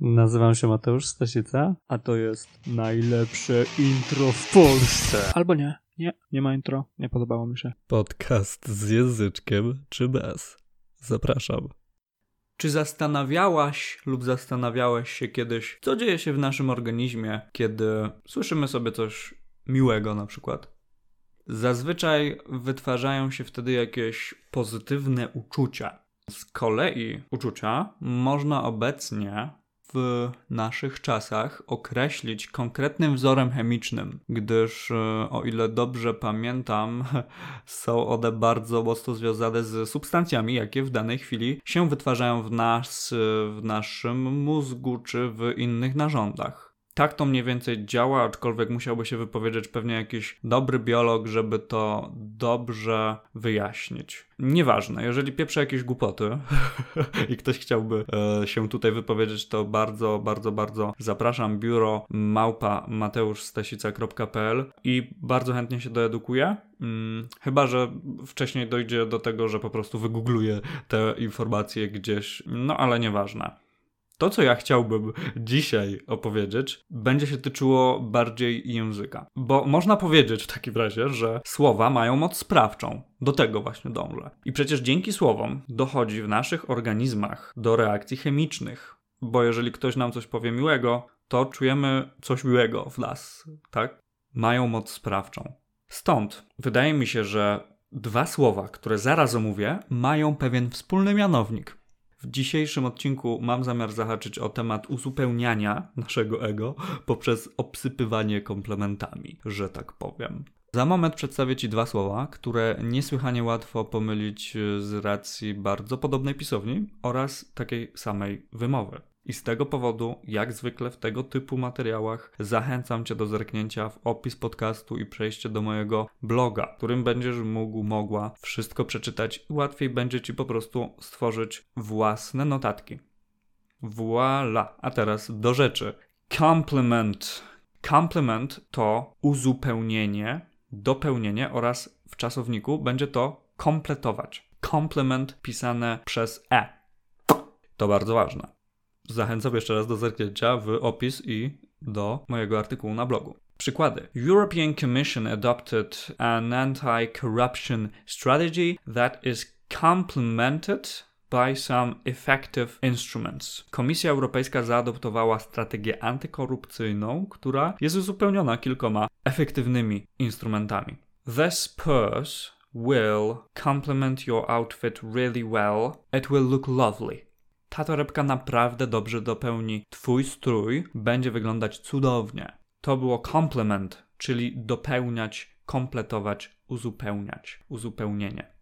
Nazywam się Mateusz Stasica, a to jest najlepsze intro w Polsce. Albo nie, nie, nie ma intro, nie podobało mi się. Podcast z języczkiem czy bez? Zapraszam. Czy zastanawiałaś lub zastanawiałeś się kiedyś, co dzieje się w naszym organizmie, kiedy słyszymy sobie coś miłego na przykład? Zazwyczaj wytwarzają się wtedy jakieś pozytywne uczucia. Z kolei uczucia można obecnie w naszych czasach określić konkretnym wzorem chemicznym, gdyż e, o ile dobrze pamiętam, są one bardzo mocno związane z substancjami, jakie w danej chwili się wytwarzają w nas, w naszym mózgu czy w innych narządach tak to mniej więcej działa, aczkolwiek musiałby się wypowiedzieć pewnie jakiś dobry biolog, żeby to dobrze wyjaśnić. Nieważne, jeżeli pieprzę jakieś głupoty i ktoś chciałby e, się tutaj wypowiedzieć, to bardzo, bardzo, bardzo zapraszam biuro małpa mateuszstasica.pl i bardzo chętnie się doedukuję. Hmm, chyba, że wcześniej dojdzie do tego, że po prostu wygoogluję te informacje gdzieś, no ale nieważne. To, co ja chciałbym dzisiaj opowiedzieć, będzie się tyczyło bardziej języka. Bo można powiedzieć w takim razie, że słowa mają moc sprawczą. Do tego właśnie dążę. I przecież dzięki słowom dochodzi w naszych organizmach do reakcji chemicznych. Bo jeżeli ktoś nam coś powie miłego, to czujemy coś miłego w nas, tak? Mają moc sprawczą. Stąd wydaje mi się, że dwa słowa, które zaraz omówię, mają pewien wspólny mianownik. W dzisiejszym odcinku mam zamiar zahaczyć o temat uzupełniania naszego ego poprzez obsypywanie komplementami, że tak powiem. Za moment przedstawię Ci dwa słowa, które niesłychanie łatwo pomylić z racji bardzo podobnej pisowni oraz takiej samej wymowy. I z tego powodu, jak zwykle w tego typu materiałach, zachęcam Cię do zerknięcia w opis podcastu i przejście do mojego bloga, którym będziesz mógł, mogła wszystko przeczytać i łatwiej będzie Ci po prostu stworzyć własne notatki. Voila! A teraz do rzeczy. Compliment. Compliment to uzupełnienie, dopełnienie oraz w czasowniku będzie to kompletować. Complement pisane przez e. To bardzo ważne. Zachęcam jeszcze raz do zerknięcia w opis i do mojego artykułu na blogu. Przykłady. European Commission adopted an anti-corruption strategy that is complemented by some effective instruments. Komisja Europejska zaadoptowała strategię antykorupcyjną, która jest uzupełniona kilkoma efektywnymi instrumentami. This purse will complement your outfit really well. It will look lovely ta torebka naprawdę dobrze dopełni Twój strój, będzie wyglądać cudownie. To było komplement, czyli dopełniać, kompletować, uzupełniać, uzupełnienie.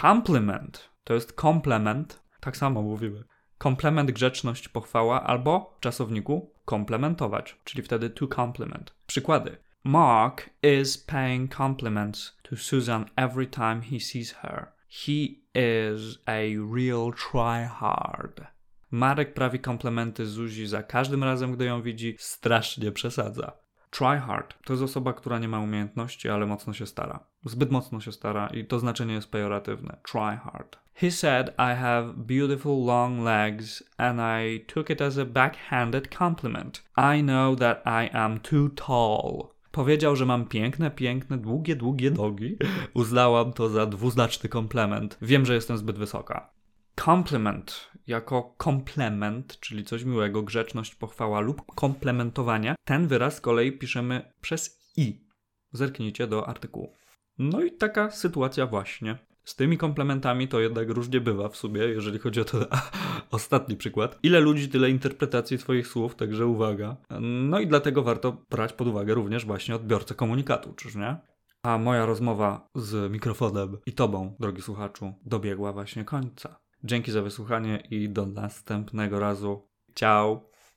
Compliment to jest komplement, tak samo mówimy. Komplement, grzeczność, pochwała albo w czasowniku komplementować, czyli wtedy to compliment. Przykłady. Mark is paying compliments to Susan every time he sees her. He is a real tryhard. Marek prawi komplementy Zuzi za każdym razem, gdy ją widzi, strasznie przesadza. Tryhard to jest osoba, która nie ma umiejętności, ale mocno się stara. Zbyt mocno się stara i to znaczenie jest pejoratywne. Tryhard. He said I have beautiful long legs and I took it as a backhanded compliment. I know that I am too tall. Powiedział, że mam piękne, piękne, długie, długie nogi. Uznałam to za dwuznaczny komplement. Wiem, że jestem zbyt wysoka. Compliment jako komplement, czyli coś miłego, grzeczność, pochwała lub komplementowania, ten wyraz z kolei piszemy przez i. Zerknijcie do artykułu. No i taka sytuacja właśnie. Z tymi komplementami to jednak różnie bywa w sumie, jeżeli chodzi o ten ostatni przykład. Ile ludzi, tyle interpretacji Twoich słów, także uwaga. No i dlatego warto brać pod uwagę również właśnie odbiorcę komunikatu, czyż nie? A moja rozmowa z mikrofonem i Tobą, drogi słuchaczu, dobiegła właśnie końca. Dzięki za wysłuchanie i do następnego razu. Ciao!